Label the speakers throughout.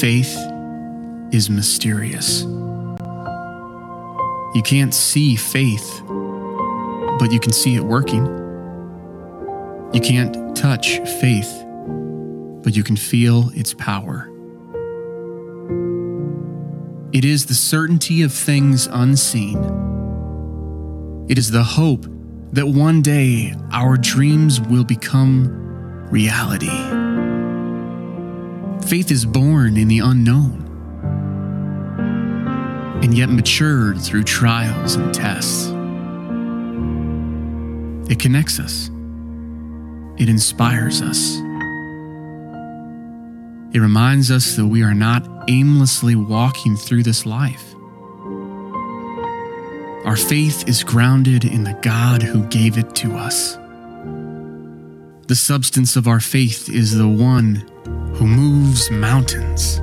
Speaker 1: faith is mysterious. You can't see faith, but you can see it working. You can't touch faith, but you can feel its power. It is the certainty of things unseen. It is the hope that one day our dreams will become reality. Faith is born in the unknown and yet matured through trials and tests. It connects us, it inspires us. It reminds us that we are not aimlessly walking through this life. Our faith is grounded in the God who gave it to us. The substance of our faith is the one who moves mountains,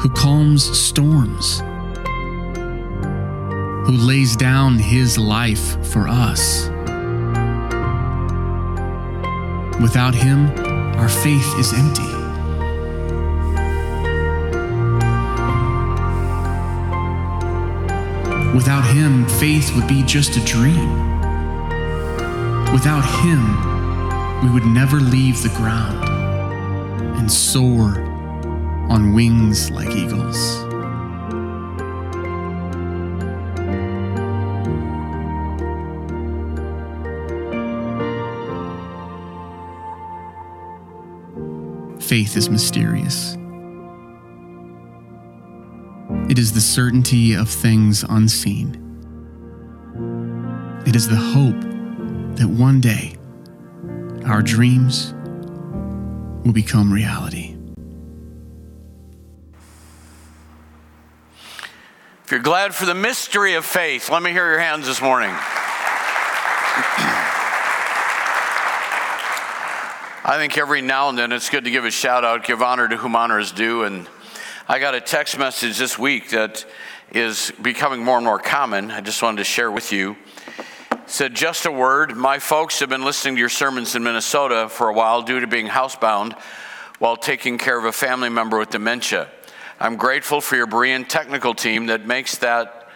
Speaker 1: who calms storms, who lays down his life for us. Without him, our faith is empty. Without him, faith would be just a dream. Without him, we would never leave the ground and soar on wings like eagles. Faith is mysterious. It is the certainty of things unseen. It is the hope that one day our dreams will become reality.
Speaker 2: If you're glad for the mystery of faith, let me hear your hands this morning. I think every now and then it's good to give a shout out, give honor to whom honor is due. And I got a text message this week that is becoming more and more common. I just wanted to share with you. Said, just a word. My folks have been listening to your sermons in Minnesota for a while due to being housebound while taking care of a family member with dementia. I'm grateful for your Berean technical team that makes that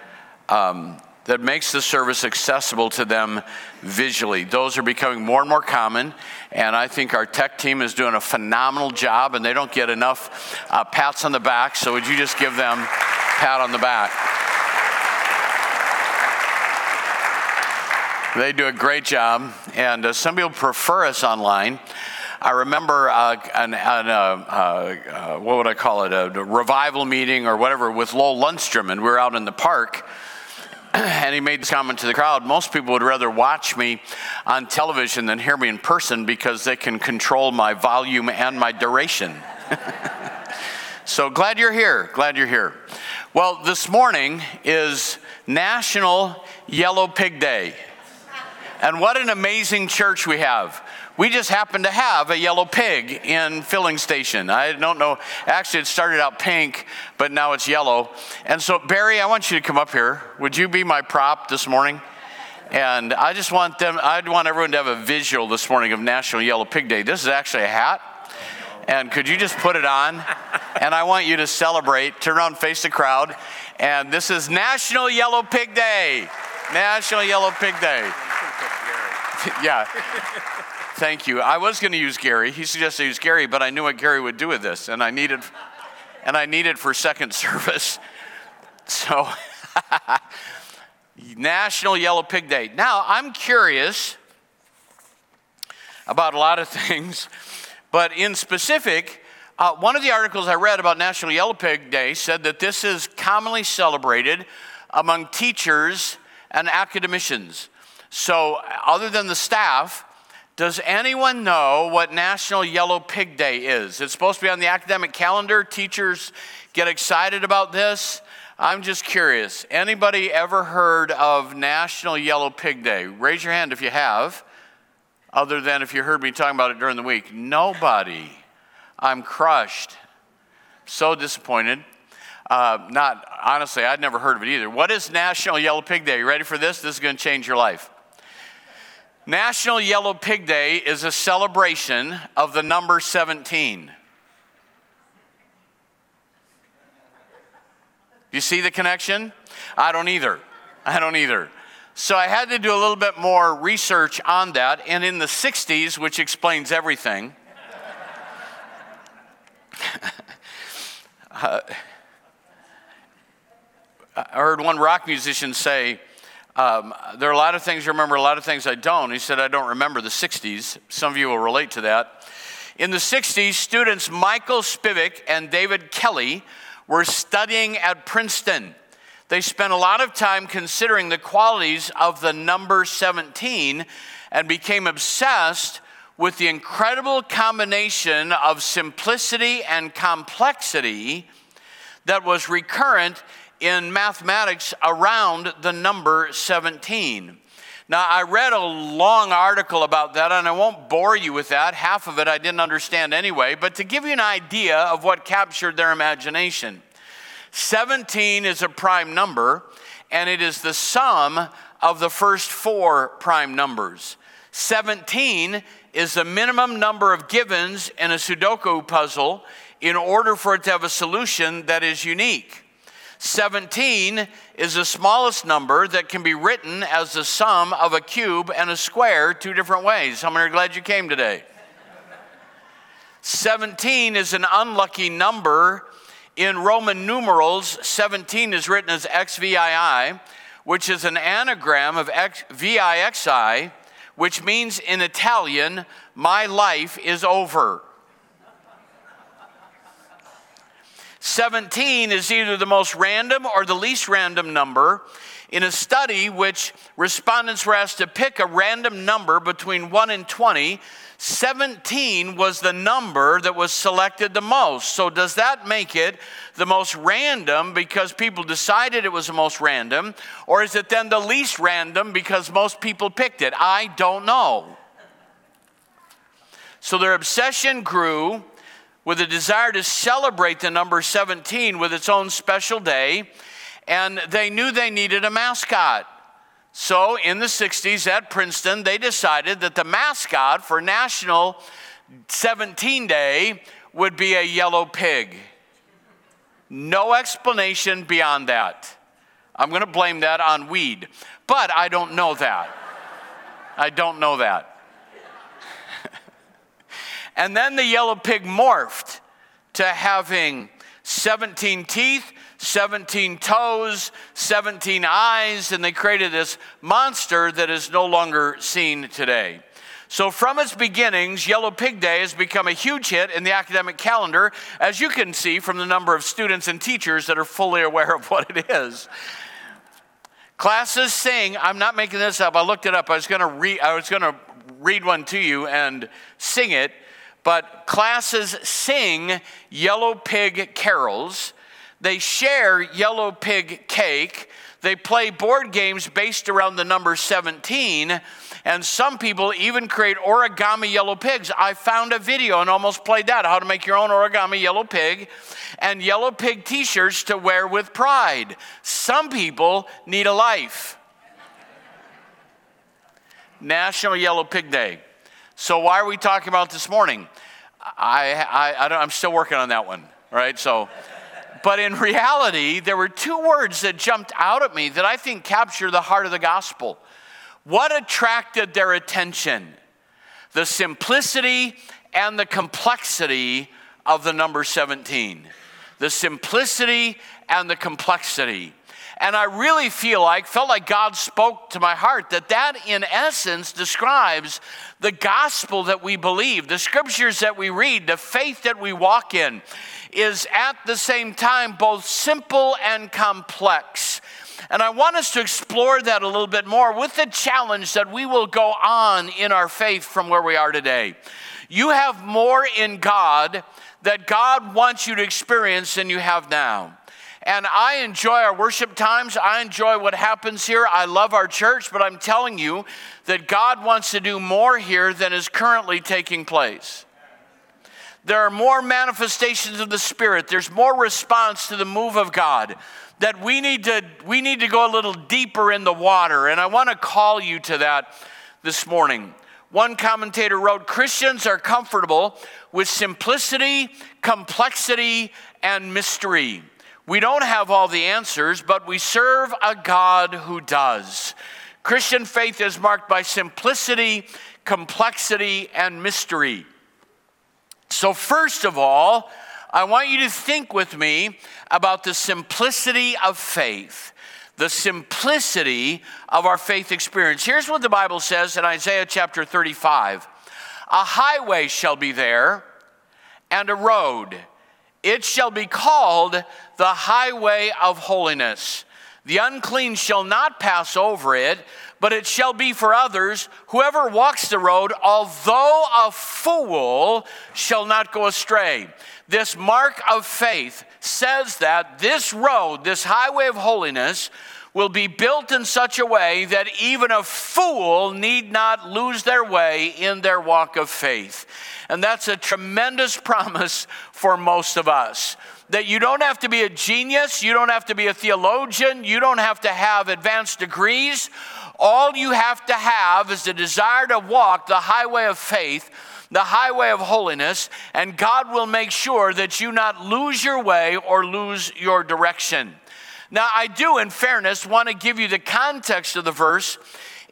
Speaker 2: um, that makes the service accessible to them visually. Those are becoming more and more common, and I think our tech team is doing a phenomenal job, and they don't get enough uh, pats on the back. So would you just give them pat on the back? They do a great job, and uh, some people prefer us online. I remember uh, an, an, uh, uh, what would I call it, a, a revival meeting or whatever with Lowell Lundstrom, and we were out in the park and he made this comment to the crowd most people would rather watch me on television than hear me in person because they can control my volume and my duration. so glad you're here. Glad you're here. Well, this morning is National Yellow Pig Day. And what an amazing church we have. We just happen to have a yellow pig in filling station. I don't know. Actually, it started out pink, but now it's yellow. And so, Barry, I want you to come up here. Would you be my prop this morning? And I just want them, I'd want everyone to have a visual this morning of National Yellow Pig Day. This is actually a hat. And could you just put it on? And I want you to celebrate. Turn around, face the crowd. And this is National Yellow Pig Day. National Yellow Pig Day. yeah. Thank you. I was going to use Gary. He suggested I use Gary, but I knew what Gary would do with this, and I needed, and I needed for second service. So, National Yellow Pig Day. Now, I'm curious about a lot of things, but in specific, uh, one of the articles I read about National Yellow Pig Day said that this is commonly celebrated among teachers and academicians. So, other than the staff, does anyone know what National Yellow Pig Day is? It's supposed to be on the academic calendar. Teachers get excited about this. I'm just curious. Anybody ever heard of National Yellow Pig Day? Raise your hand if you have, other than if you heard me talking about it during the week. Nobody. I'm crushed. So disappointed. Uh, not honestly, I'd never heard of it either. What is National Yellow Pig Day? You ready for this? This is going to change your life. National Yellow Pig Day is a celebration of the number 17. You see the connection? I don't either. I don't either. So I had to do a little bit more research on that. And in the 60s, which explains everything, uh, I heard one rock musician say, um, There are a lot of things I remember, a lot of things I don't. He said, I don't remember the 60s. Some of you will relate to that. In the 60s, students Michael Spivak and David Kelly were studying at Princeton. They spent a lot of time considering the qualities of the number 17 and became obsessed with the incredible combination of simplicity and complexity that was recurrent in mathematics around the number 17. Now, I read a long article about that, and I won't bore you with that. Half of it I didn't understand anyway, but to give you an idea of what captured their imagination 17 is a prime number, and it is the sum of the first four prime numbers. 17 is the minimum number of givens in a Sudoku puzzle in order for it to have a solution that is unique. 17 is the smallest number that can be written as the sum of a cube and a square two different ways. How many are glad you came today? 17 is an unlucky number. In Roman numerals, 17 is written as XVII, which is an anagram of VIXI, which means in Italian, my life is over. 17 is either the most random or the least random number. In a study which respondents were asked to pick a random number between 1 and 20, 17 was the number that was selected the most. So, does that make it the most random because people decided it was the most random? Or is it then the least random because most people picked it? I don't know. So, their obsession grew with a desire to celebrate the number 17 with its own special day, and they knew they needed a mascot. So, in the 60s at Princeton, they decided that the mascot for National 17 Day would be a yellow pig. No explanation beyond that. I'm going to blame that on weed, but I don't know that. I don't know that. And then the yellow pig morphed to having 17 teeth 17 toes, 17 eyes, and they created this monster that is no longer seen today. So, from its beginnings, Yellow Pig Day has become a huge hit in the academic calendar, as you can see from the number of students and teachers that are fully aware of what it is. Classes sing, I'm not making this up, I looked it up. I was gonna read, I was gonna read one to you and sing it, but classes sing Yellow Pig carols they share yellow pig cake. They play board games based around the number 17. And some people even create origami yellow pigs. I found a video and almost played that how to make your own origami yellow pig and yellow pig t shirts to wear with pride. Some people need a life. National Yellow Pig Day. So, why are we talking about this morning? I, I, I am still working on that one, right? So, but in reality, there were two words that jumped out at me that I think capture the heart of the gospel. What attracted their attention? The simplicity and the complexity of the number 17. The simplicity and the complexity. And I really feel like, felt like God spoke to my heart that that in essence describes the gospel that we believe, the scriptures that we read, the faith that we walk in is at the same time both simple and complex. And I want us to explore that a little bit more with the challenge that we will go on in our faith from where we are today. You have more in God that God wants you to experience than you have now. And I enjoy our worship times. I enjoy what happens here. I love our church, but I'm telling you that God wants to do more here than is currently taking place. There are more manifestations of the Spirit. There's more response to the move of God that we need to we need to go a little deeper in the water and I want to call you to that this morning. One commentator wrote Christians are comfortable with simplicity, complexity and mystery. We don't have all the answers, but we serve a God who does. Christian faith is marked by simplicity, complexity, and mystery. So, first of all, I want you to think with me about the simplicity of faith. The simplicity of our faith experience. Here's what the Bible says in Isaiah chapter 35 A highway shall be there, and a road. It shall be called the highway of holiness. The unclean shall not pass over it, but it shall be for others. Whoever walks the road, although a fool, shall not go astray this mark of faith says that this road, this highway of holiness, will be built in such a way that even a fool need not lose their way in their walk of faith. And that's a tremendous promise for most of us. That you don't have to be a genius, you don't have to be a theologian, you don't have to have advanced degrees. All you have to have is the desire to walk the highway of faith the highway of holiness, and God will make sure that you not lose your way or lose your direction. Now, I do, in fairness, want to give you the context of the verse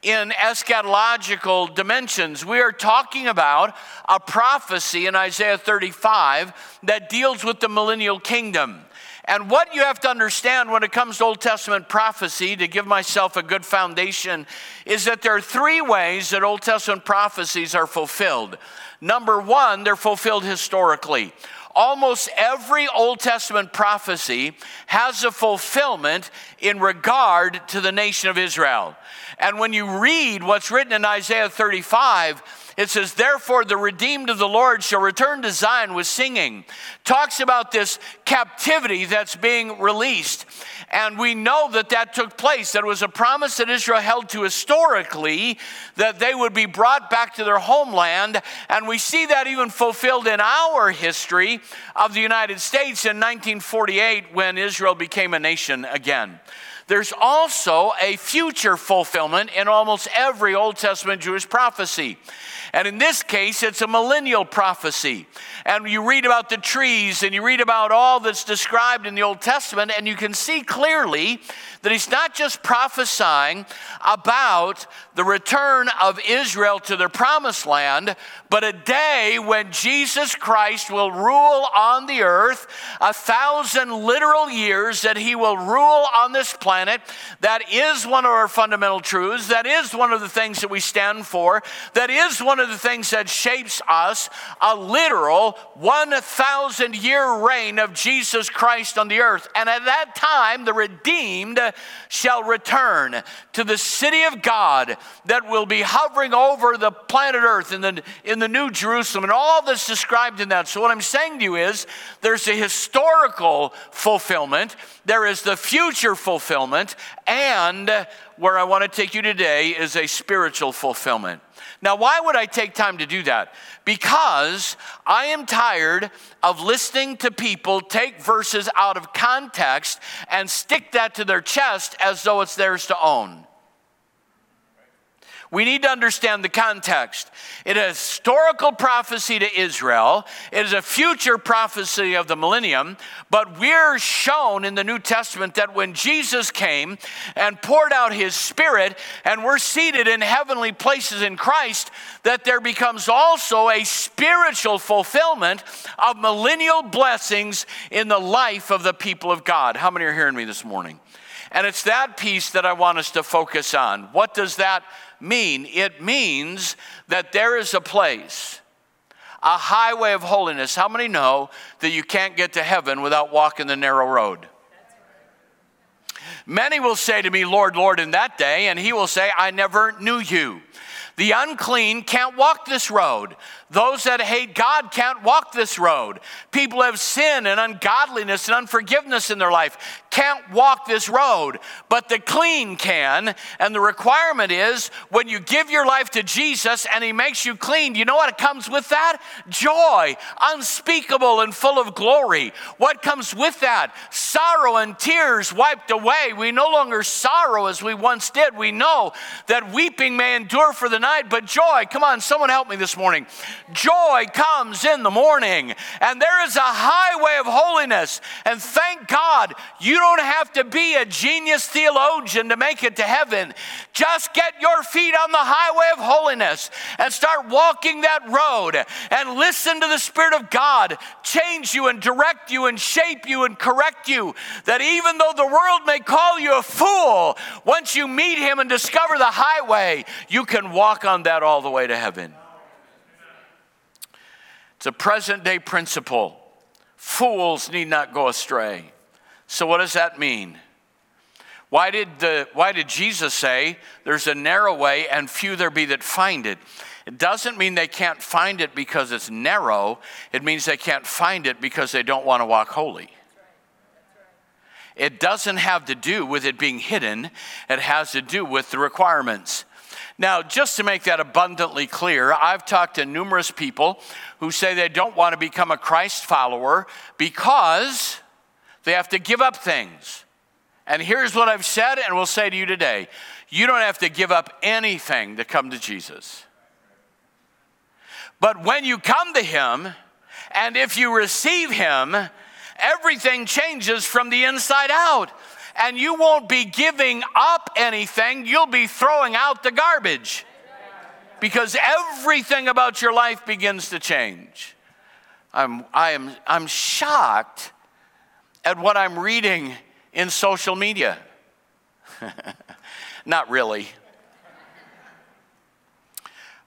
Speaker 2: in eschatological dimensions. We are talking about a prophecy in Isaiah 35 that deals with the millennial kingdom. And what you have to understand when it comes to Old Testament prophecy, to give myself a good foundation, is that there are three ways that Old Testament prophecies are fulfilled. Number one, they're fulfilled historically. Almost every Old Testament prophecy has a fulfillment in regard to the nation of Israel. And when you read what's written in Isaiah 35, it says, Therefore, the redeemed of the Lord shall return to Zion with singing. Talks about this captivity that's being released. And we know that that took place. That was a promise that Israel held to historically that they would be brought back to their homeland. And we see that even fulfilled in our history of the United States in 1948 when Israel became a nation again. There's also a future fulfillment in almost every Old Testament Jewish prophecy. And in this case, it's a millennial prophecy. And you read about the trees and you read about all that's described in the Old Testament, and you can see clearly that he's not just prophesying about the return of Israel to their promised land, but a day when Jesus Christ will rule on the earth, a thousand literal years that he will rule on this planet. That is one of our fundamental truths. That is one of the things that we stand for. That is one of the things that shapes us a literal 1,000 year reign of Jesus Christ on the earth. And at that time, the redeemed shall return to the city of God that will be hovering over the planet Earth in the, in the New Jerusalem, and all that's described in that. So, what I'm saying to you is there's a historical fulfillment, there is the future fulfillment, and where I want to take you today is a spiritual fulfillment. Now, why would I take time to do that? Because I am tired of listening to people take verses out of context and stick that to their chest as though it's theirs to own. We need to understand the context. It is historical prophecy to Israel. It is a future prophecy of the millennium. But we're shown in the New Testament that when Jesus came and poured out his spirit and we're seated in heavenly places in Christ, that there becomes also a spiritual fulfillment of millennial blessings in the life of the people of God. How many are hearing me this morning? And it's that piece that I want us to focus on. What does that mean? It means that there is a place, a highway of holiness. How many know that you can't get to heaven without walking the narrow road? Many will say to me, Lord, Lord, in that day, and he will say, I never knew you. The unclean can't walk this road. Those that hate God can't walk this road. People have sin and ungodliness and unforgiveness in their life can't walk this road, but the clean can. And the requirement is when you give your life to Jesus and He makes you clean, you know what comes with that? Joy, unspeakable and full of glory. What comes with that? Sorrow and tears wiped away. We no longer sorrow as we once did. We know that weeping may endure for the night, but joy, come on, someone help me this morning. Joy comes in the morning, and there is a highway of holiness. And thank God you don't have to be a genius theologian to make it to heaven. Just get your feet on the highway of holiness and start walking that road and listen to the Spirit of God change you and direct you and shape you and correct you. That even though the world may call you a fool, once you meet Him and discover the highway, you can walk on that all the way to heaven. It's a present day principle. Fools need not go astray. So, what does that mean? Why did, the, why did Jesus say, There's a narrow way, and few there be that find it? It doesn't mean they can't find it because it's narrow, it means they can't find it because they don't want to walk holy. It doesn't have to do with it being hidden, it has to do with the requirements. Now, just to make that abundantly clear, I've talked to numerous people who say they don't want to become a Christ follower because they have to give up things. And here's what I've said, and will say to you today you don't have to give up anything to come to Jesus. But when you come to Him, and if you receive Him, everything changes from the inside out. And you won't be giving up anything, you'll be throwing out the garbage. Because everything about your life begins to change. I'm, I am, I'm shocked at what I'm reading in social media. Not really.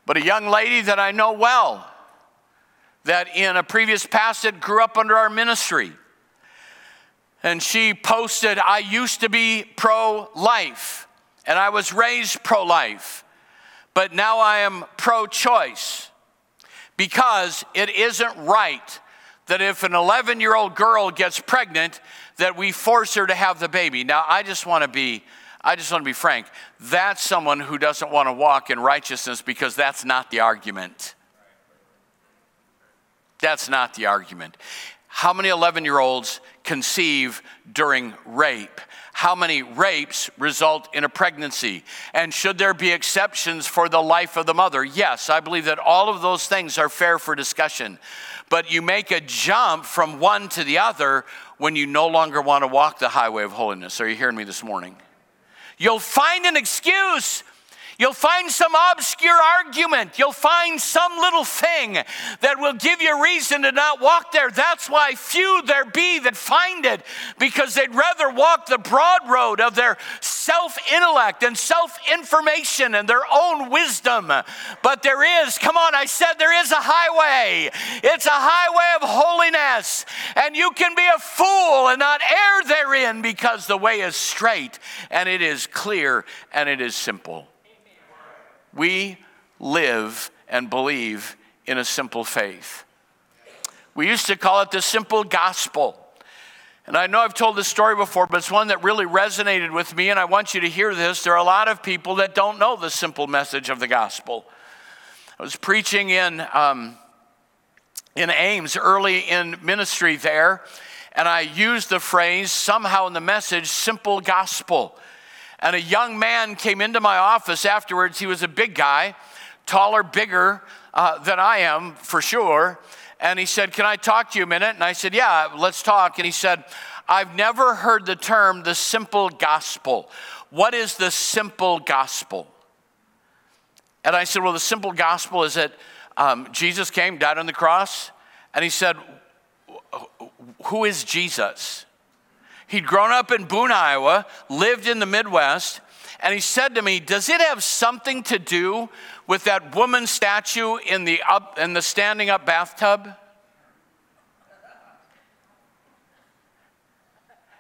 Speaker 2: But a young lady that I know well, that in a previous past grew up under our ministry, and she posted, I used to be pro life, and I was raised pro life, but now I am pro choice because it isn't right that if an 11 year old girl gets pregnant, that we force her to have the baby. Now, I just want to be. I just want to be frank. That's someone who doesn't want to walk in righteousness because that's not the argument. That's not the argument. How many 11 year olds conceive during rape? How many rapes result in a pregnancy? And should there be exceptions for the life of the mother? Yes, I believe that all of those things are fair for discussion. But you make a jump from one to the other when you no longer want to walk the highway of holiness. Are you hearing me this morning? You'll find an excuse You'll find some obscure argument. You'll find some little thing that will give you reason to not walk there. That's why few there be that find it, because they'd rather walk the broad road of their self intellect and self information and their own wisdom. But there is, come on, I said there is a highway. It's a highway of holiness. And you can be a fool and not err therein because the way is straight and it is clear and it is simple. We live and believe in a simple faith. We used to call it the simple gospel. And I know I've told this story before, but it's one that really resonated with me, and I want you to hear this. There are a lot of people that don't know the simple message of the gospel. I was preaching in, um, in Ames early in ministry there, and I used the phrase somehow in the message, simple gospel. And a young man came into my office afterwards. He was a big guy, taller, bigger uh, than I am for sure. And he said, Can I talk to you a minute? And I said, Yeah, let's talk. And he said, I've never heard the term the simple gospel. What is the simple gospel? And I said, Well, the simple gospel is that um, Jesus came, died on the cross. And he said, Who is Jesus? He'd grown up in Boone, Iowa, lived in the Midwest, and he said to me, Does it have something to do with that woman statue in the, up, in the standing up bathtub?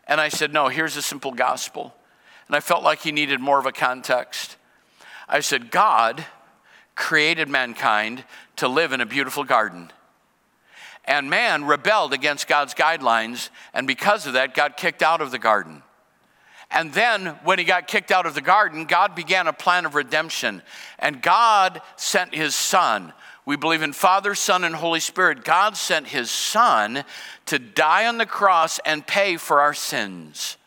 Speaker 2: And I said, No, here's a simple gospel. And I felt like he needed more of a context. I said, God created mankind to live in a beautiful garden. And man rebelled against God's guidelines, and because of that, got kicked out of the garden. And then, when he got kicked out of the garden, God began a plan of redemption. And God sent his son. We believe in Father, Son, and Holy Spirit. God sent his son to die on the cross and pay for our sins.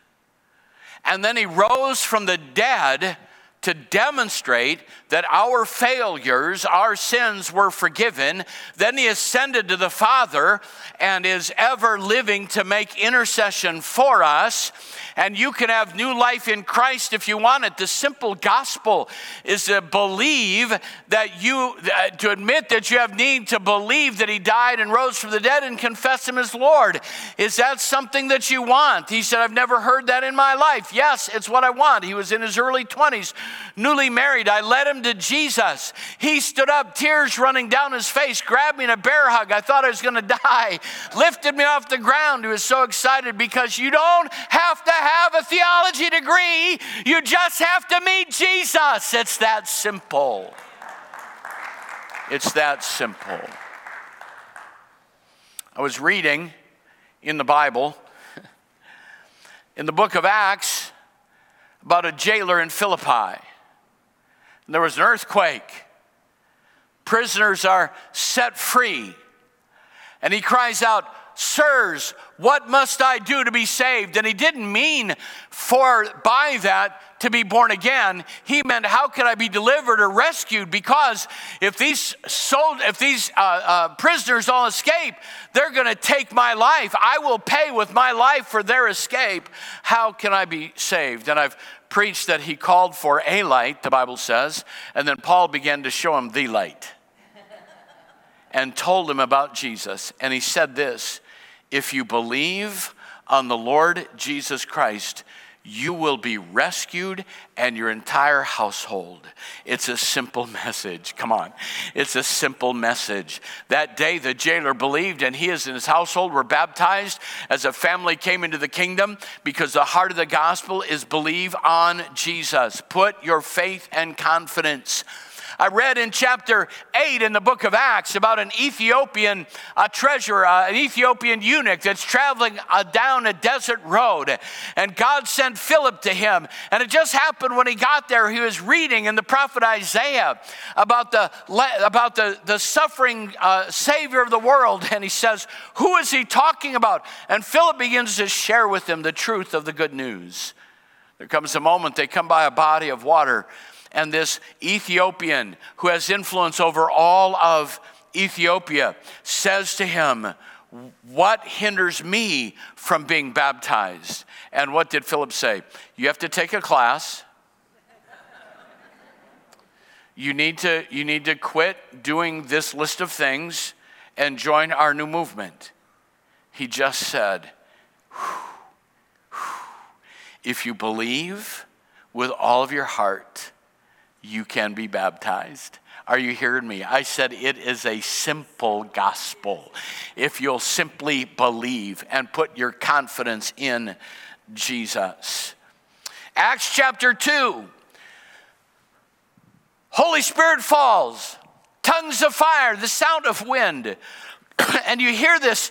Speaker 2: And then he rose from the dead to demonstrate that our failures, our sins were forgiven. Then he ascended to the Father and is ever living to make intercession for us. And you can have new life in Christ if you want it. The simple gospel is to believe that you, uh, to admit that you have need to believe that he died and rose from the dead and confess him as Lord. Is that something that you want? He said, I've never heard that in my life. Yes, it's what I want. He was in his early 20s newly married. I led him to Jesus. He stood up, tears running down his face, grabbed me in a bear hug. I thought I was going to die, lifted me off the ground. He was so excited because you don't have to have a theology degree, you just have to meet Jesus. It's that simple. It's that simple. I was reading in the Bible, in the book of Acts, about a jailer in Philippi there was an earthquake. Prisoners are set free. And he cries out, Sirs, what must I do to be saved? And he didn't mean for by that to be born again. He meant, How can I be delivered or rescued? Because if these sold, if these uh, uh, prisoners all escape, they're going to take my life. I will pay with my life for their escape. How can I be saved? And I've preached that he called for a light, the Bible says, and then Paul began to show him the light and told him about Jesus. And he said this If you believe on the Lord Jesus Christ, you will be rescued and your entire household. It's a simple message. Come on. It's a simple message. That day, the jailer believed, and he and his household were baptized as a family came into the kingdom because the heart of the gospel is believe on Jesus. Put your faith and confidence I read in chapter 8 in the book of Acts about an Ethiopian uh, treasurer, uh, an Ethiopian eunuch that's traveling uh, down a desert road. And God sent Philip to him. And it just happened when he got there, he was reading in the prophet Isaiah about the, about the, the suffering uh, Savior of the world. And he says, Who is he talking about? And Philip begins to share with him the truth of the good news. There comes a moment they come by a body of water and this Ethiopian who has influence over all of Ethiopia says to him, What hinders me from being baptized? And what did Philip say? You have to take a class. You need to, you need to quit doing this list of things and join our new movement. He just said, If you believe with all of your heart, you can be baptized. Are you hearing me? I said it is a simple gospel. If you'll simply believe and put your confidence in Jesus. Acts chapter 2. Holy Spirit falls, tongues of fire, the sound of wind. and you hear this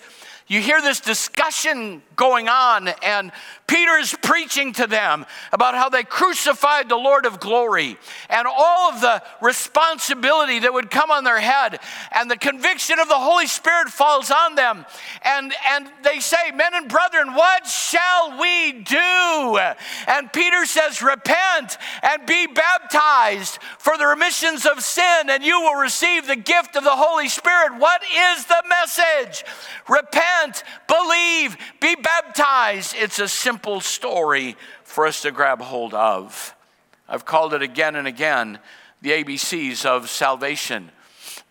Speaker 2: you hear this discussion going on, and Peter is preaching to them about how they crucified the Lord of glory and all of the responsibility that would come on their head. And the conviction of the Holy Spirit falls on them. And, and they say, Men and brethren, what shall we do? And Peter says, Repent and be baptized for the remissions of sin, and you will receive the gift of the Holy Spirit. What is the message? Repent, believe, be baptized. It's a simple story for us to grab hold of. I've called it again and again the ABCs of salvation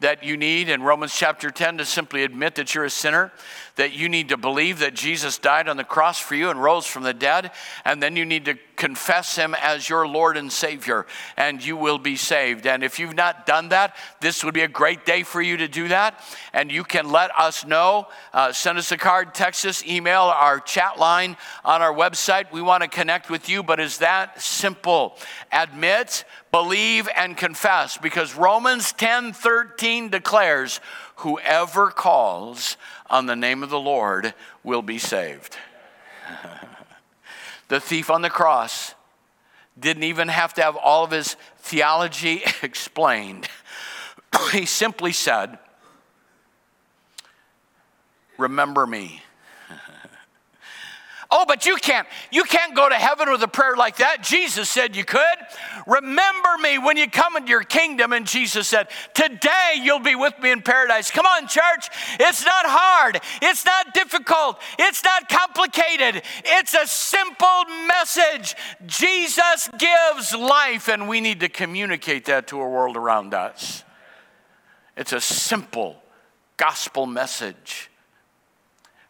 Speaker 2: that you need in Romans chapter 10 to simply admit that you're a sinner, that you need to believe that Jesus died on the cross for you and rose from the dead, and then you need to confess him as your Lord and Savior, and you will be saved. And if you've not done that, this would be a great day for you to do that. And you can let us know. Uh, send us a card, text us, email our chat line on our website. We want to connect with you, but is that simple? Admit, believe, and confess, because Romans 10 13 declares, Whoever calls on the name of the Lord will be saved. the thief on the cross didn't even have to have all of his theology explained. he simply said, Remember me. Oh, but you can't. You can't go to heaven with a prayer like that. Jesus said you could. Remember me when you come into your kingdom. And Jesus said, Today you'll be with me in paradise. Come on, church. It's not hard. It's not difficult. It's not complicated. It's a simple message. Jesus gives life, and we need to communicate that to a world around us. It's a simple gospel message.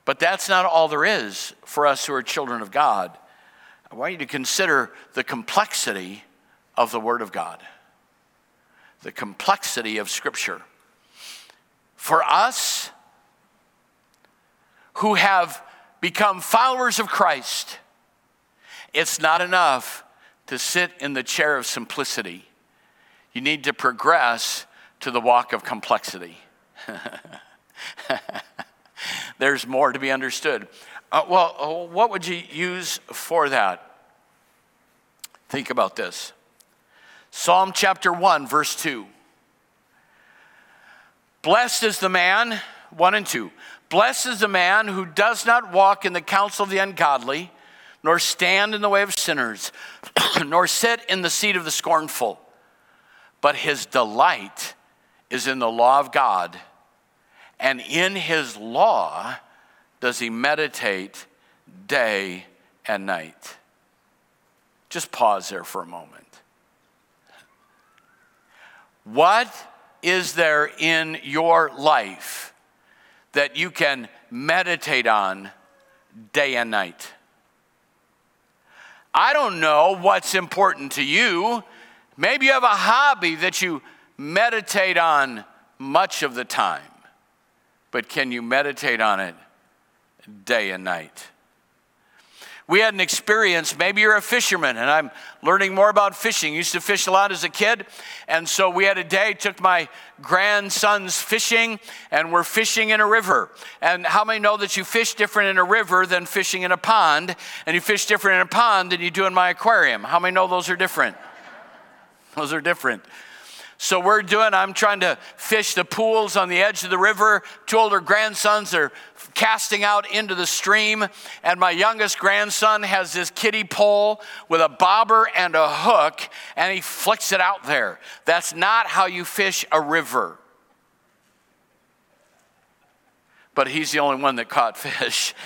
Speaker 2: But that's not all there is for us who are children of God. I want you to consider the complexity of the Word of God, the complexity of Scripture. For us who have become followers of Christ, it's not enough to sit in the chair of simplicity. You need to progress to the walk of complexity. There's more to be understood. Uh, well, uh, what would you use for that? Think about this Psalm chapter 1, verse 2. Blessed is the man, 1 and 2. Blessed is the man who does not walk in the counsel of the ungodly, nor stand in the way of sinners, nor sit in the seat of the scornful, but his delight is in the law of God and in his law does he meditate day and night. Just pause there for a moment. What is there in your life that you can meditate on day and night? I don't know what's important to you. Maybe you have a hobby that you meditate on much of the time but can you meditate on it day and night? We had an experience, maybe you're a fisherman, and I'm learning more about fishing. Used to fish a lot as a kid, and so we had a day, took my grandsons fishing, and we're fishing in a river. And how many know that you fish different in a river than fishing in a pond, and you fish different in a pond than you do in my aquarium? How many know those are different? Those are different. So we're doing, I'm trying to fish the pools on the edge of the river. Two older grandsons are casting out into the stream. And my youngest grandson has this kiddie pole with a bobber and a hook, and he flicks it out there. That's not how you fish a river. But he's the only one that caught fish.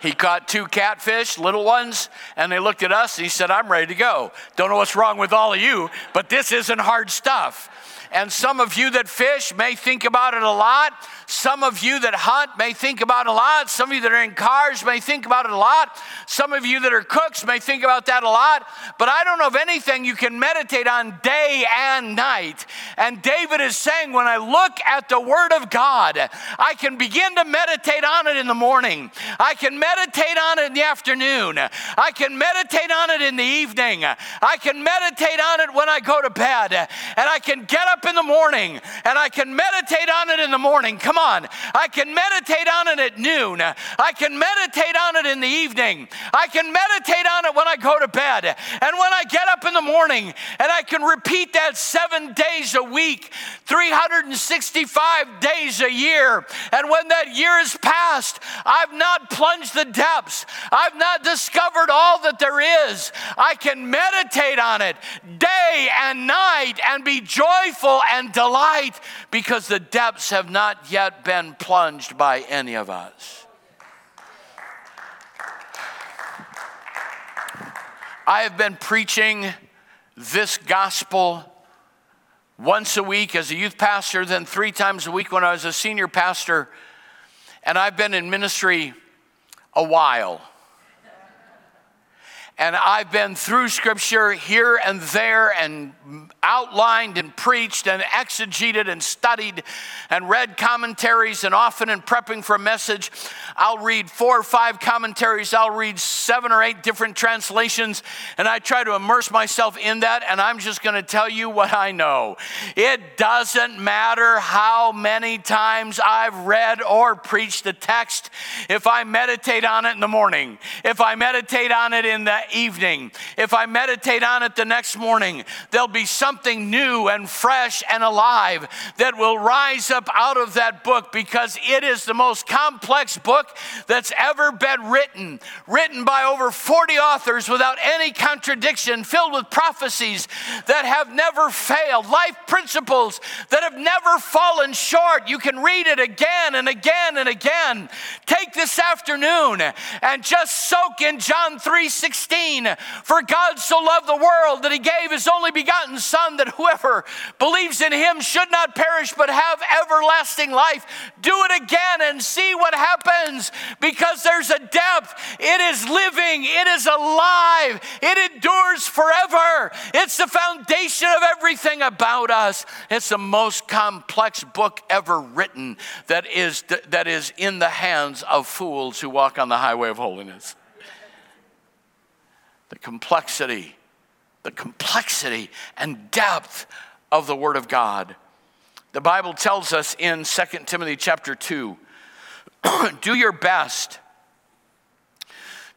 Speaker 2: He caught two catfish, little ones, and they looked at us and he said, I'm ready to go. Don't know what's wrong with all of you, but this isn't hard stuff. And some of you that fish may think about it a lot. Some of you that hunt may think about it a lot. Some of you that are in cars may think about it a lot. Some of you that are cooks may think about that a lot. But I don't know of anything you can meditate on day and night. And David is saying, when I look at the Word of God, I can begin to meditate on it in the morning. I can meditate on it in the afternoon. I can meditate on it in the evening. I can meditate on it when I go to bed. And I can get up in the morning and I can meditate on it in the morning. Come on. I can meditate on it at noon. I can meditate on it in the evening. I can meditate on it when I go to bed. And when I get up in the morning, and I can repeat that seven days a week, 365 days a year. And when that year is past, I've not plunged the depths, I've not discovered all that there is. I can meditate on it day and night and be joyful and delight because the depths have not yet yet been plunged by any of us. I have been preaching this gospel once a week as a youth pastor, then three times a week when I was a senior pastor, and I've been in ministry a while. And I've been through scripture here and there and outlined and preached and exegeted and studied and read commentaries. And often in prepping for a message, I'll read four or five commentaries, I'll read seven or eight different translations, and I try to immerse myself in that. And I'm just going to tell you what I know. It doesn't matter how many times I've read or preached the text, if I meditate on it in the morning, if I meditate on it in the evening, if I meditate on it the next morning, there'll be something new and fresh and alive that will rise up out of that book because it is the most complex book that's ever been written. Written by over 40 authors without any contradiction, filled with prophecies that have never failed, life principles that have never fallen short. You can read it again and again and again. Take this afternoon and just soak in John 3 16. For God so loved the world that he gave his only begotten Son, that whoever believes in him should not perish but have everlasting life. Do it again and see what happens because there's a depth. It is living, it is alive, it endures forever. It's the foundation of everything about us. It's the most complex book ever written that is, that is in the hands of fools who walk on the highway of holiness. The complexity, the complexity and depth of the Word of God. The Bible tells us in 2 Timothy chapter 2 do your best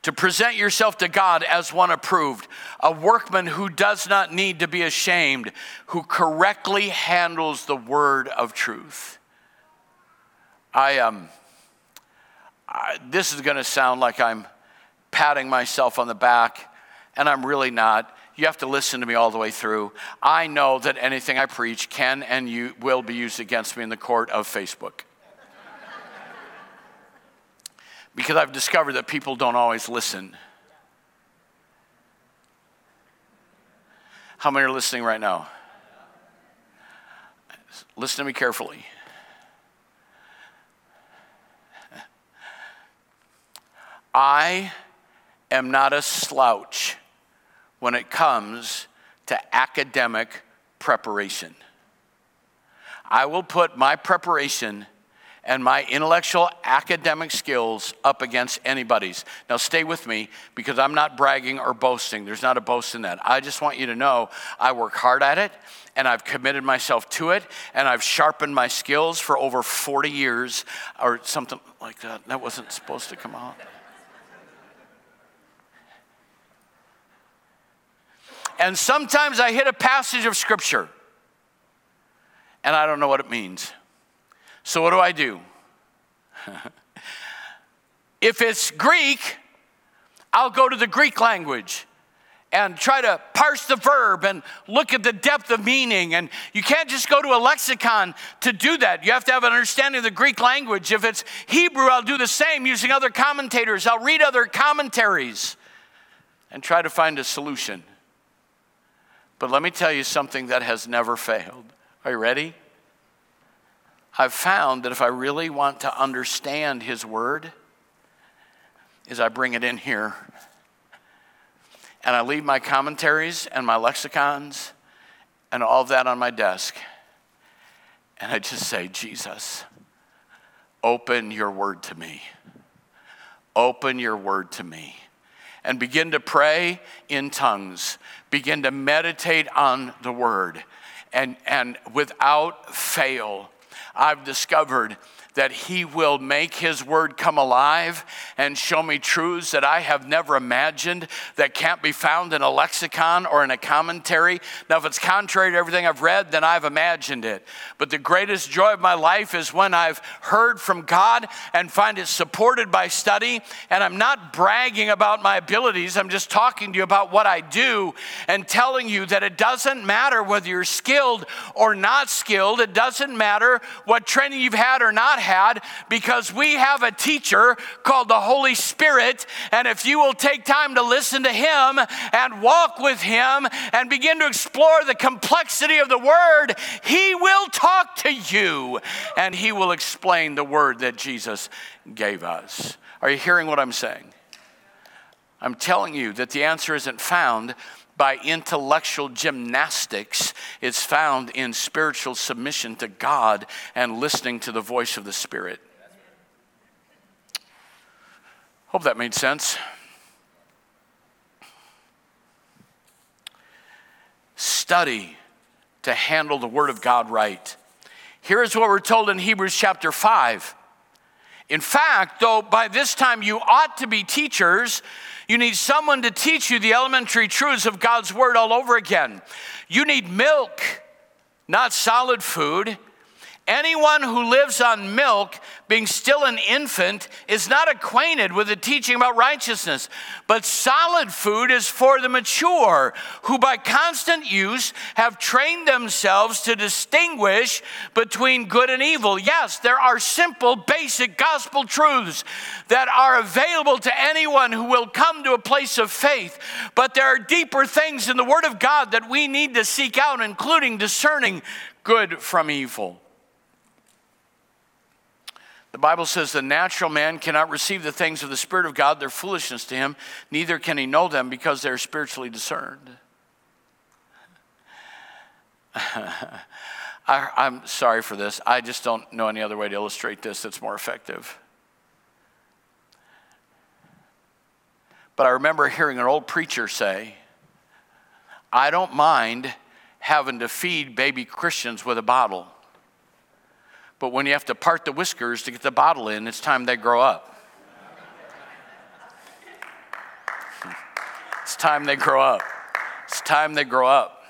Speaker 2: to present yourself to God as one approved, a workman who does not need to be ashamed, who correctly handles the word of truth. I um, I, this is going to sound like I'm patting myself on the back, and I'm really not. You have to listen to me all the way through. I know that anything I preach can and you will be used against me in the court of Facebook. because I've discovered that people don't always listen. How many are listening right now? Listen to me carefully. I am not a slouch when it comes to academic preparation. I will put my preparation and my intellectual academic skills up against anybody's. Now, stay with me because I'm not bragging or boasting. There's not a boast in that. I just want you to know I work hard at it and I've committed myself to it and I've sharpened my skills for over 40 years or something like that. That wasn't supposed to come out. And sometimes I hit a passage of scripture and I don't know what it means. So, what do I do? if it's Greek, I'll go to the Greek language and try to parse the verb and look at the depth of meaning. And you can't just go to a lexicon to do that. You have to have an understanding of the Greek language. If it's Hebrew, I'll do the same using other commentators. I'll read other commentaries and try to find a solution. But let me tell you something that has never failed. Are you ready? I've found that if I really want to understand His Word, is I bring it in here and I leave my commentaries and my lexicons and all of that on my desk. And I just say, Jesus, open your word to me. Open your word to me. And begin to pray in tongues. Begin to meditate on the word. And, and without fail, I've discovered that He will make His word come alive and show me truths that I have never imagined that can't be found in a lexicon or in a commentary. Now, if it's contrary to everything I've read, then I've imagined it. But the greatest joy of my life is when I've heard from God and find it supported by study. And I'm not bragging about my abilities, I'm just talking to you about what I do and telling you that it doesn't matter whether you're skilled or not skilled, it doesn't matter what training you've had or not had because we have a teacher called the Holy Spirit. And if you will take time to listen to Him and walk with Him and begin to explore the complexity of the Word, He will talk to you and He will explain the Word that Jesus gave us. Are you hearing what I'm saying? I'm telling you that the answer isn't found by intellectual gymnastics. It's found in spiritual submission to God and listening to the voice of the Spirit. Hope that made sense. Study to handle the Word of God right. Here is what we're told in Hebrews chapter 5 In fact, though by this time you ought to be teachers, you need someone to teach you the elementary truths of God's word all over again. You need milk, not solid food. Anyone who lives on milk, being still an infant, is not acquainted with the teaching about righteousness. But solid food is for the mature, who by constant use have trained themselves to distinguish between good and evil. Yes, there are simple, basic gospel truths that are available to anyone who will come to a place of faith. But there are deeper things in the Word of God that we need to seek out, including discerning good from evil. The Bible says the natural man cannot receive the things of the Spirit of God, they're foolishness to him, neither can he know them because they're spiritually discerned. I, am sorry for this. I just don't know any other way to illustrate this that's more effective. But I remember hearing an old preacher say, I don't mind having to feed baby Christians with a bottle. But when you have to part the whiskers to get the bottle in, it's time they grow up. It's time they grow up. It's time they grow up.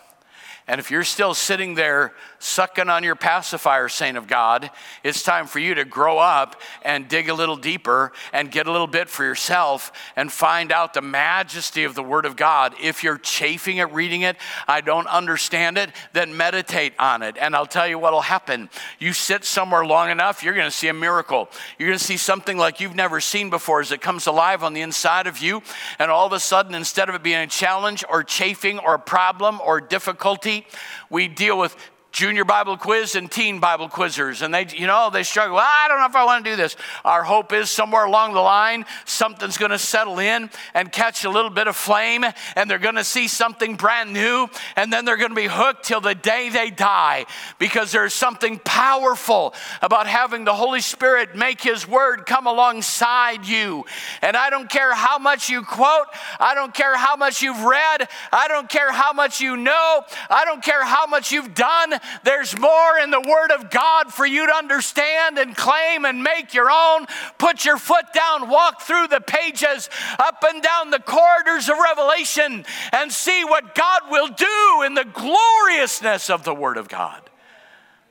Speaker 2: And if you're still sitting there sucking on your pacifier, saint of God, it's time for you to grow up and dig a little deeper and get a little bit for yourself and find out the majesty of the Word of God. If you're chafing at reading it, I don't understand it, then meditate on it. And I'll tell you what will happen. You sit somewhere long enough, you're going to see a miracle. You're going to see something like you've never seen before as it comes alive on the inside of you. And all of a sudden, instead of it being a challenge or chafing or a problem or difficulty, we deal with junior Bible quiz and teen Bible quizzers. And they, you know, they struggle. Well, I don't know if I want to do this. Our hope is somewhere along the line, something's going to settle in and catch a little bit of flame, and they're going to see something brand new, and then they're going to be hooked till the day they die because there's something powerful about having the Holy Spirit make His word come alongside you. And I don't care how much you quote, I don't care how much you've read, I don't care how much you know, I don't care how much you've done. There's more in the Word of God for you to understand and claim and make your own. Put your foot down, walk through the pages, up and down the corridors of Revelation, and see what God will do in the gloriousness of the Word of God.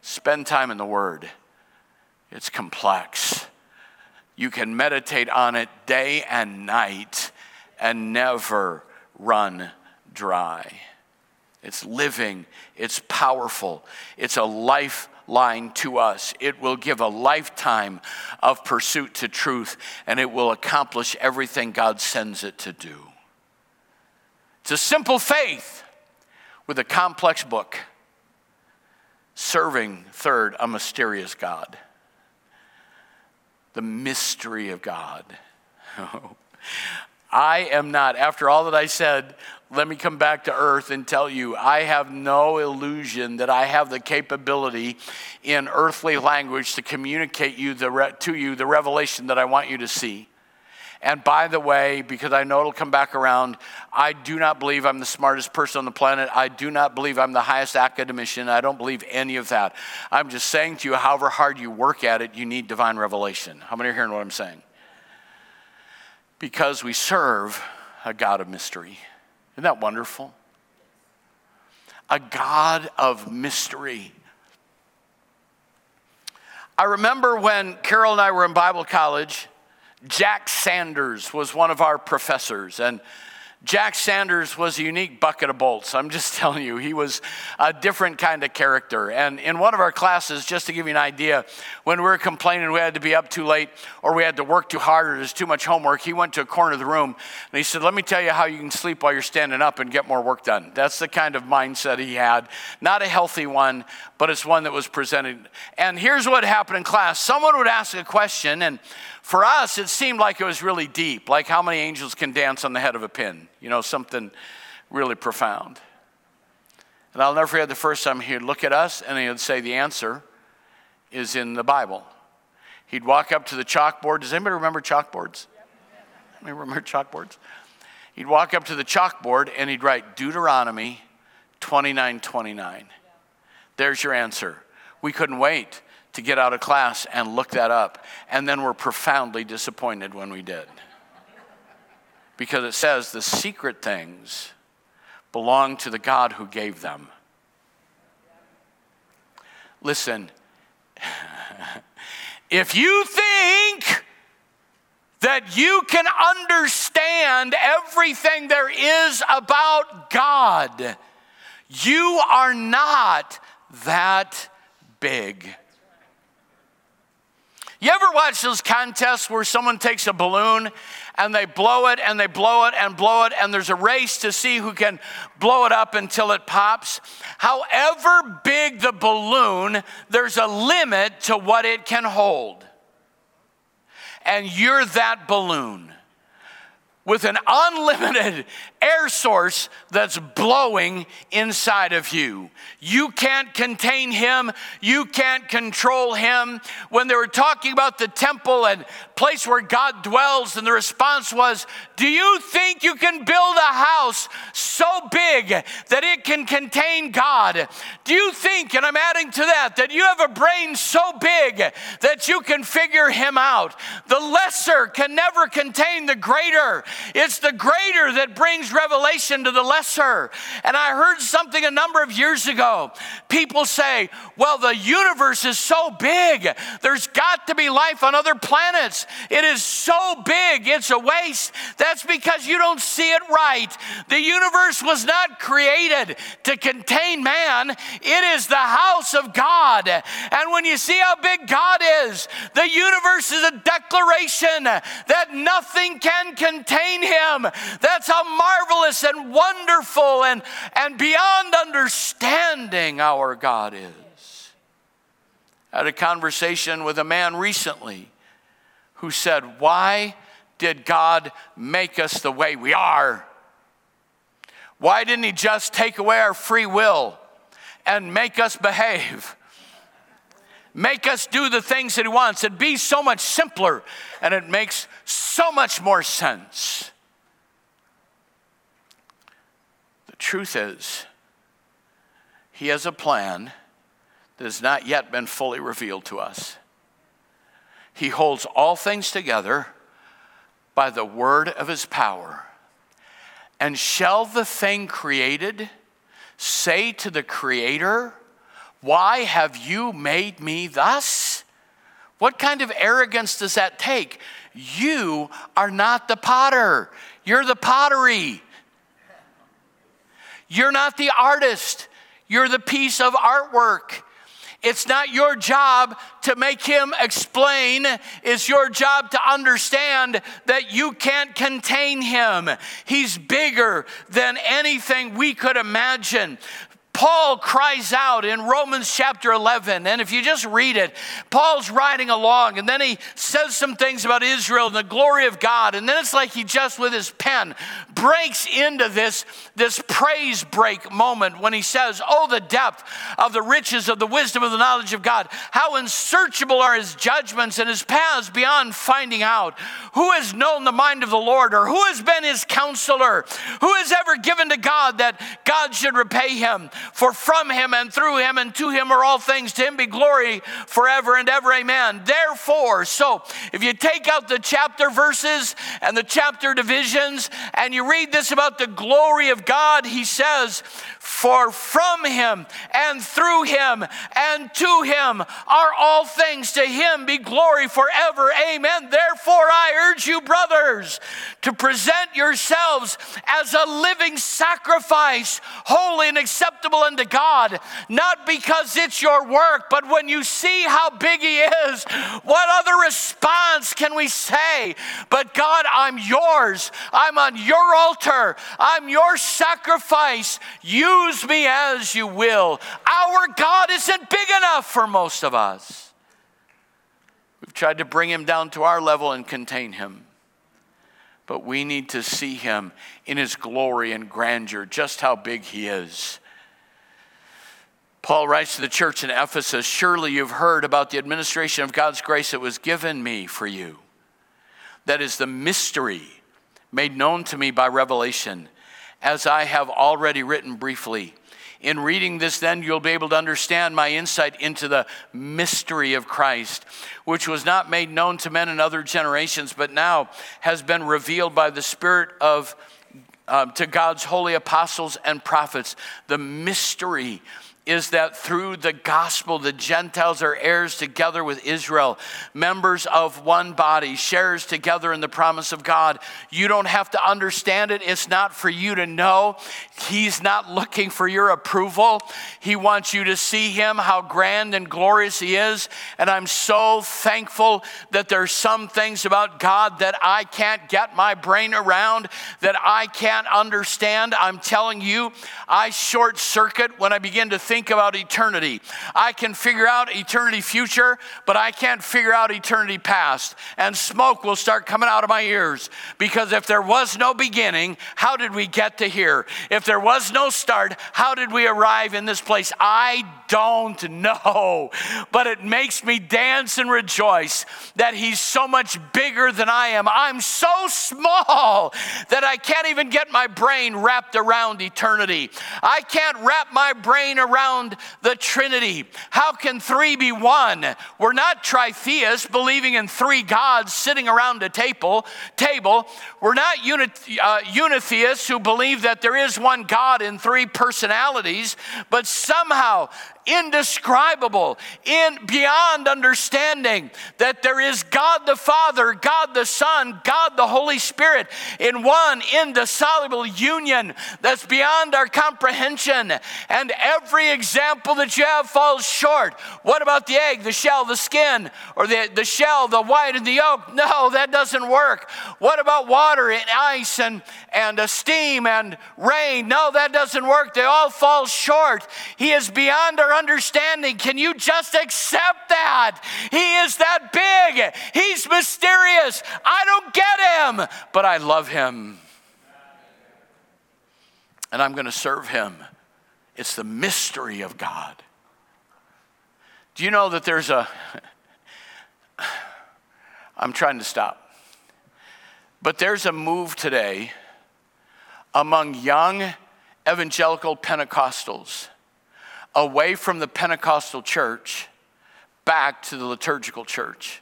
Speaker 2: Spend time in the Word, it's complex. You can meditate on it day and night and never run dry. It's living, it's powerful, it's a lifeline to us. It will give a lifetime of pursuit to truth, and it will accomplish everything God sends it to do. It's a simple faith with a complex book, serving, third, a mysterious God. The mystery of God. I am not, after all that I said, let me come back to earth and tell you I have no illusion that I have the capability in earthly language to communicate you the, to you the revelation that I want you to see. And by the way, because I know it'll come back around, I do not believe I'm the smartest person on the planet. I do not believe I'm the highest academician. I don't believe any of that. I'm just saying to you, however hard you work at it, you need divine revelation. How many are hearing what I'm saying? Because we serve a God of mystery. Isn't that wonderful? A God of mystery. I remember when Carol and I were in Bible college, Jack Sanders was one of our professors, and Jack Sanders was a unique bucket of bolts. I'm just telling you, he was a different kind of character. And in one of our classes, just to give you an idea, when we were complaining we had to be up too late or we had to work too hard or there's too much homework, he went to a corner of the room and he said, Let me tell you how you can sleep while you're standing up and get more work done. That's the kind of mindset he had. Not a healthy one, but it's one that was presented. And here's what happened in class someone would ask a question, and for us, it seemed like it was really deep, like how many angels can dance on the head of a pin, you know, something really profound. And I'll never forget the first time he'd look at us and he would say, The answer is in the Bible. He'd walk up to the chalkboard. Does anybody remember chalkboards? Anybody remember chalkboards? He'd walk up to the chalkboard and he'd write Deuteronomy 29 29. There's your answer. We couldn't wait to get out of class and look that up, and then we're profoundly disappointed when we did. Because it says the secret things belong to the God who gave them. Listen, if you think that you can understand everything there is about God, you are not that big. You ever watch those contests where someone takes a balloon and they blow it and they blow it and blow it, and there's a race to see who can blow it up until it pops? However big the balloon, there's a limit to what it can hold. And you're that balloon with an unlimited air source that's blowing inside of you. You can't contain him, you can't control him. When they were talking about the temple and place where God dwells, and the response was, Do you think you can build a house so big that it can contain God? Do you think, and I'm adding to that, that you have a brain so big that you can figure him out? The lesser can never contain the greater. It's the greater that brings revelation to the lesser. And I heard something a number of years ago. People say, well, the universe is so big, there's got to be life on other planets. It is so big, it's a waste. That's because you don't see it right. The universe was not created to contain man, it is the house of God. And when you see how big God is, the universe is a declaration that nothing can contain him. That's how marvelous and wonderful and, and beyond understanding our God is. I had a conversation with a man recently who said, Why did God make us the way we are? Why didn't He just take away our free will and make us behave? Make us do the things that He wants. It'd be so much simpler and it makes so much more sense. The truth is, He has a plan that has not yet been fully revealed to us. He holds all things together by the word of his power. And shall the thing created say to the Creator, Why have you made me thus? What kind of arrogance does that take? You are not the potter, you're the pottery. You're not the artist, you're the piece of artwork. It's not your job to make him explain. It's your job to understand that you can't contain him. He's bigger than anything we could imagine. Paul cries out in Romans chapter 11, and if you just read it, Paul's riding along, and then he says some things about Israel and the glory of God, and then it's like he just with his pen breaks into this, this praise break moment when he says, Oh, the depth of the riches of the wisdom of the knowledge of God, how unsearchable are his judgments and his paths beyond finding out. Who has known the mind of the Lord, or who has been his counselor? Who has ever given to God that God should repay him? For from him and through him and to him are all things. To him be glory forever and ever. Amen. Therefore, so if you take out the chapter verses and the chapter divisions and you read this about the glory of God, he says, For from him and through him and to him are all things. To him be glory forever. Amen. Therefore, I urge you, brothers, to present yourselves as a living sacrifice, holy and acceptable acceptable unto God, not because it's your work, but when you see how big He is, what other response can we say? But God, I'm yours. I'm on your altar. I'm your sacrifice. Use me as you will. Our God isn't big enough for most of us. We've tried to bring him down to our level and contain him. But we need to see him in his glory and grandeur, just how big he is. Paul writes to the church in Ephesus Surely you've heard about the administration of God's grace that was given me for you. That is the mystery made known to me by revelation, as I have already written briefly. In reading this, then, you'll be able to understand my insight into the mystery of Christ, which was not made known to men in other generations, but now has been revealed by the Spirit of uh, to God's holy apostles and prophets. The mystery is that through the gospel, the Gentiles are heirs together with Israel, members of one body, shares together in the promise of God. You don't have to understand it. It's not for you to know. He's not looking for your approval. He wants you to see Him, how grand and glorious He is. And I'm so thankful that there's some things about God that I can't get my brain around, that I can't understand. I'm telling you, I short circuit when I begin to think about eternity. I can figure out eternity future, but I can't figure out eternity past. And smoke will start coming out of my ears because if there was no beginning, how did we get to here? If there was no start, how did we arrive in this place? I don't know, but it makes me dance and rejoice that He's so much bigger than I am. I'm so small that I can't even get my brain wrapped around eternity. I can't wrap my brain around the Trinity. How can three be one? We're not tritheists believing in three gods sitting around a table. Table. We're not unit, uh, unitheists who believe that there is one God in three personalities, but somehow indescribable, in beyond understanding that there is God the Father, God the Son, God the Holy Spirit in one indissoluble union that's beyond our comprehension. And every example that you have falls short. What about the egg, the shell, the skin, or the, the shell, the white, and the yolk? No, that doesn't work. What about water and ice and, and uh, steam and rain? No, that doesn't work. They all fall short. He is beyond our understanding. Can you just accept that? He is that big. He's mysterious. I don't get him, but I love him. And I'm going to serve him. It's the mystery of God. Do you know that there's a. I'm trying to stop. But there's a move today among young evangelical Pentecostals away from the Pentecostal church back to the liturgical church.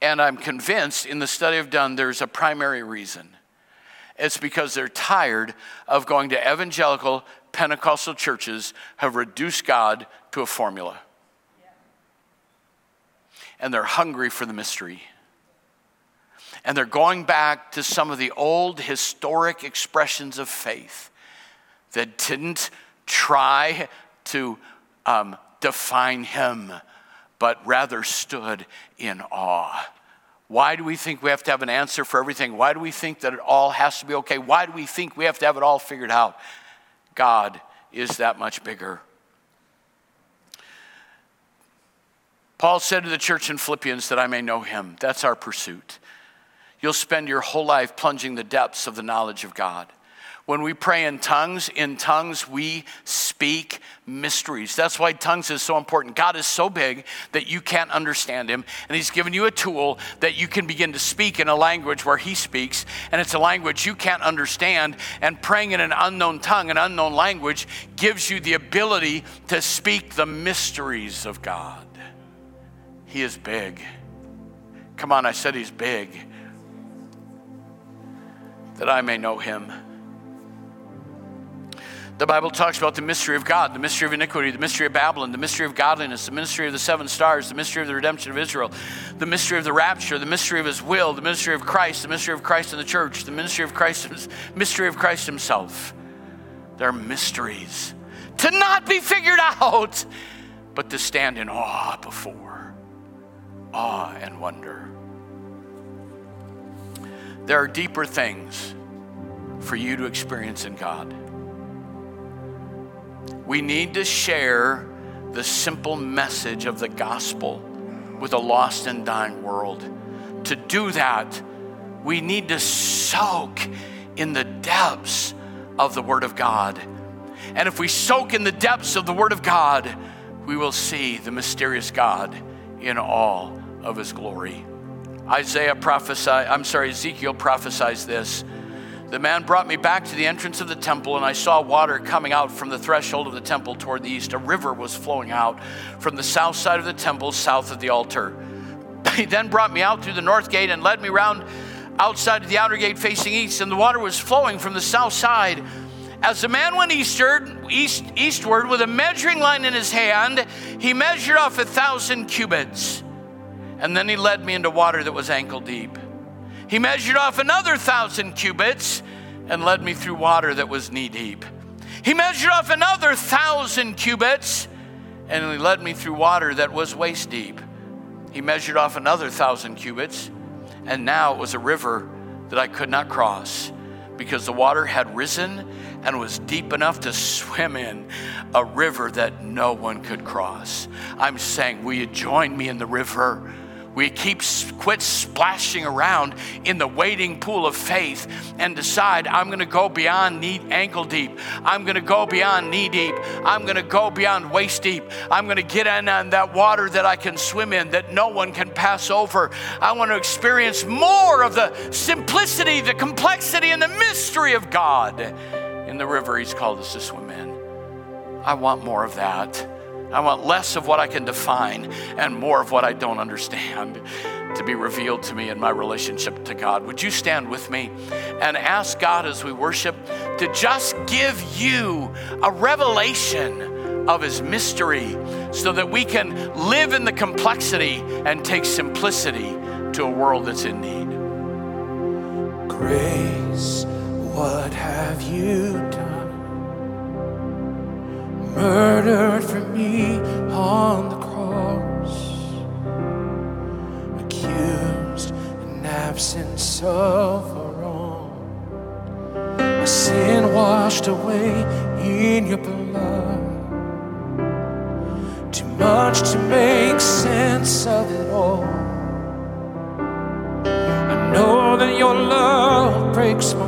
Speaker 2: And I'm convinced in the study I've done, there's a primary reason. It's because they're tired of going to evangelical Pentecostal churches, have reduced God to a formula. And they're hungry for the mystery. And they're going back to some of the old historic expressions of faith that didn't try to um, define him, but rather stood in awe. Why do we think we have to have an answer for everything? Why do we think that it all has to be okay? Why do we think we have to have it all figured out? God is that much bigger. Paul said to the church in Philippians that I may know him. That's our pursuit. You'll spend your whole life plunging the depths of the knowledge of God. When we pray in tongues, in tongues we speak mysteries. That's why tongues is so important. God is so big that you can't understand him, and he's given you a tool that you can begin to speak in a language where he speaks, and it's a language you can't understand. And praying in an unknown tongue, an unknown language, gives you the ability to speak the mysteries of God. He is big. Come on, I said he's big. That I may know him. The Bible talks about the mystery of God, the mystery of iniquity, the mystery of Babylon, the mystery of godliness, the mystery of the seven stars, the mystery of the redemption of Israel, the mystery of the rapture, the mystery of his will, the mystery of Christ, the mystery of Christ in the church, the mystery of Christ, mystery of Christ himself. They're mysteries to not be figured out, but to stand in awe before. Awe and wonder. There are deeper things for you to experience in God. We need to share the simple message of the gospel with a lost and dying world. To do that, we need to soak in the depths of the Word of God. And if we soak in the depths of the Word of God, we will see the mysterious God in all of His glory. Isaiah prophesied, I'm sorry, Ezekiel prophesies this The man brought me back to the entrance of the temple, and I saw water coming out from the threshold of the temple toward the east. A river was flowing out from the south side of the temple, south of the altar. He then brought me out through the north gate and led me round outside of the outer gate facing east, and the water was flowing from the south side. As the man went eastward, east, eastward with a measuring line in his hand, he measured off a thousand cubits. And then he led me into water that was ankle deep. He measured off another thousand cubits and led me through water that was knee deep. He measured off another thousand cubits and he led me through water that was waist deep. He measured off another thousand cubits, and now it was a river that I could not cross because the water had risen and was deep enough to swim in a river that no one could cross. I'm saying, Will you join me in the river? We keep quit splashing around in the wading pool of faith and decide I'm going to go beyond knee ankle deep. I'm going to go beyond knee deep. I'm going to go beyond waist deep. I'm going to get in on that water that I can swim in that no one can pass over. I want to experience more of the simplicity, the complexity, and the mystery of God in the river He's called us to swim in. I want more of that. I want less of what I can define and more of what I don't understand to be revealed to me in my relationship to God. Would you stand with me and ask God as we worship to just give you a revelation of His mystery so that we can live in the complexity and take simplicity to a world that's in need?
Speaker 3: Grace, what have you done? Murdered for me on the cross, accused in absence of a wrong, my sin washed away in your blood. Too much to make sense of it all. I know that your love breaks my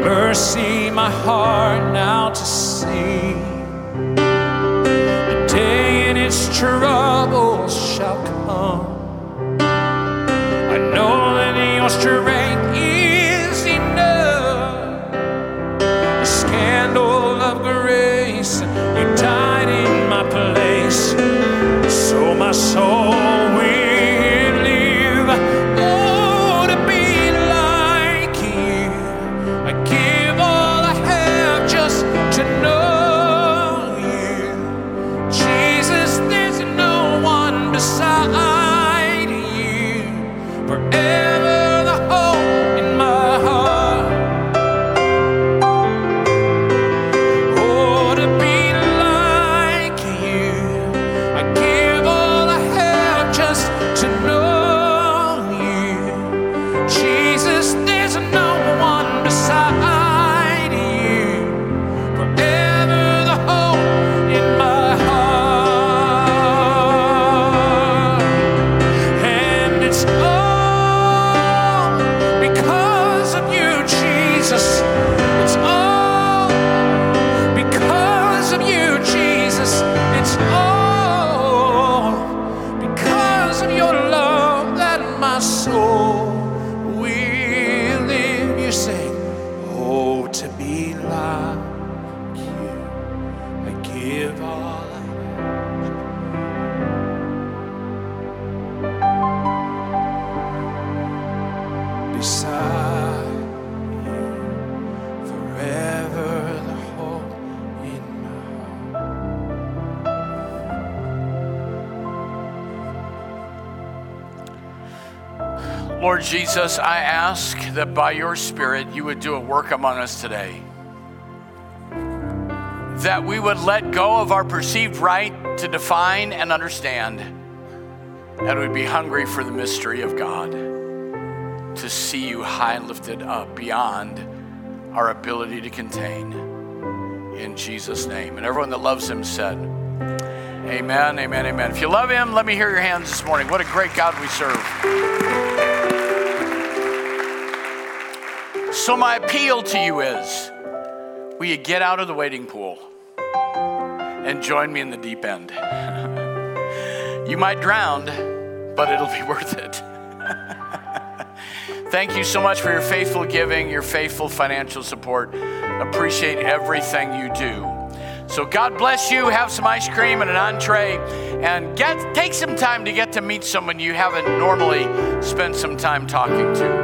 Speaker 3: mercy, my heart now that
Speaker 2: by your Spirit you would do a work among us today. That we would let go of our perceived right to define and understand, and we'd be hungry for the mystery of God, to see you high and lifted up beyond our ability to contain. In Jesus' name. And everyone that loves him said, Amen, amen, amen. If you love him, let me hear your hands this morning. What a great God we serve. So, my appeal to you is will you get out of the wading pool and join me in the deep end? you might drown, but it'll be worth it. Thank you so much for your faithful giving, your faithful financial support. Appreciate everything you do. So God bless you. Have some ice cream and an entree, and get take some time to get to meet someone you haven't normally spent some time talking to.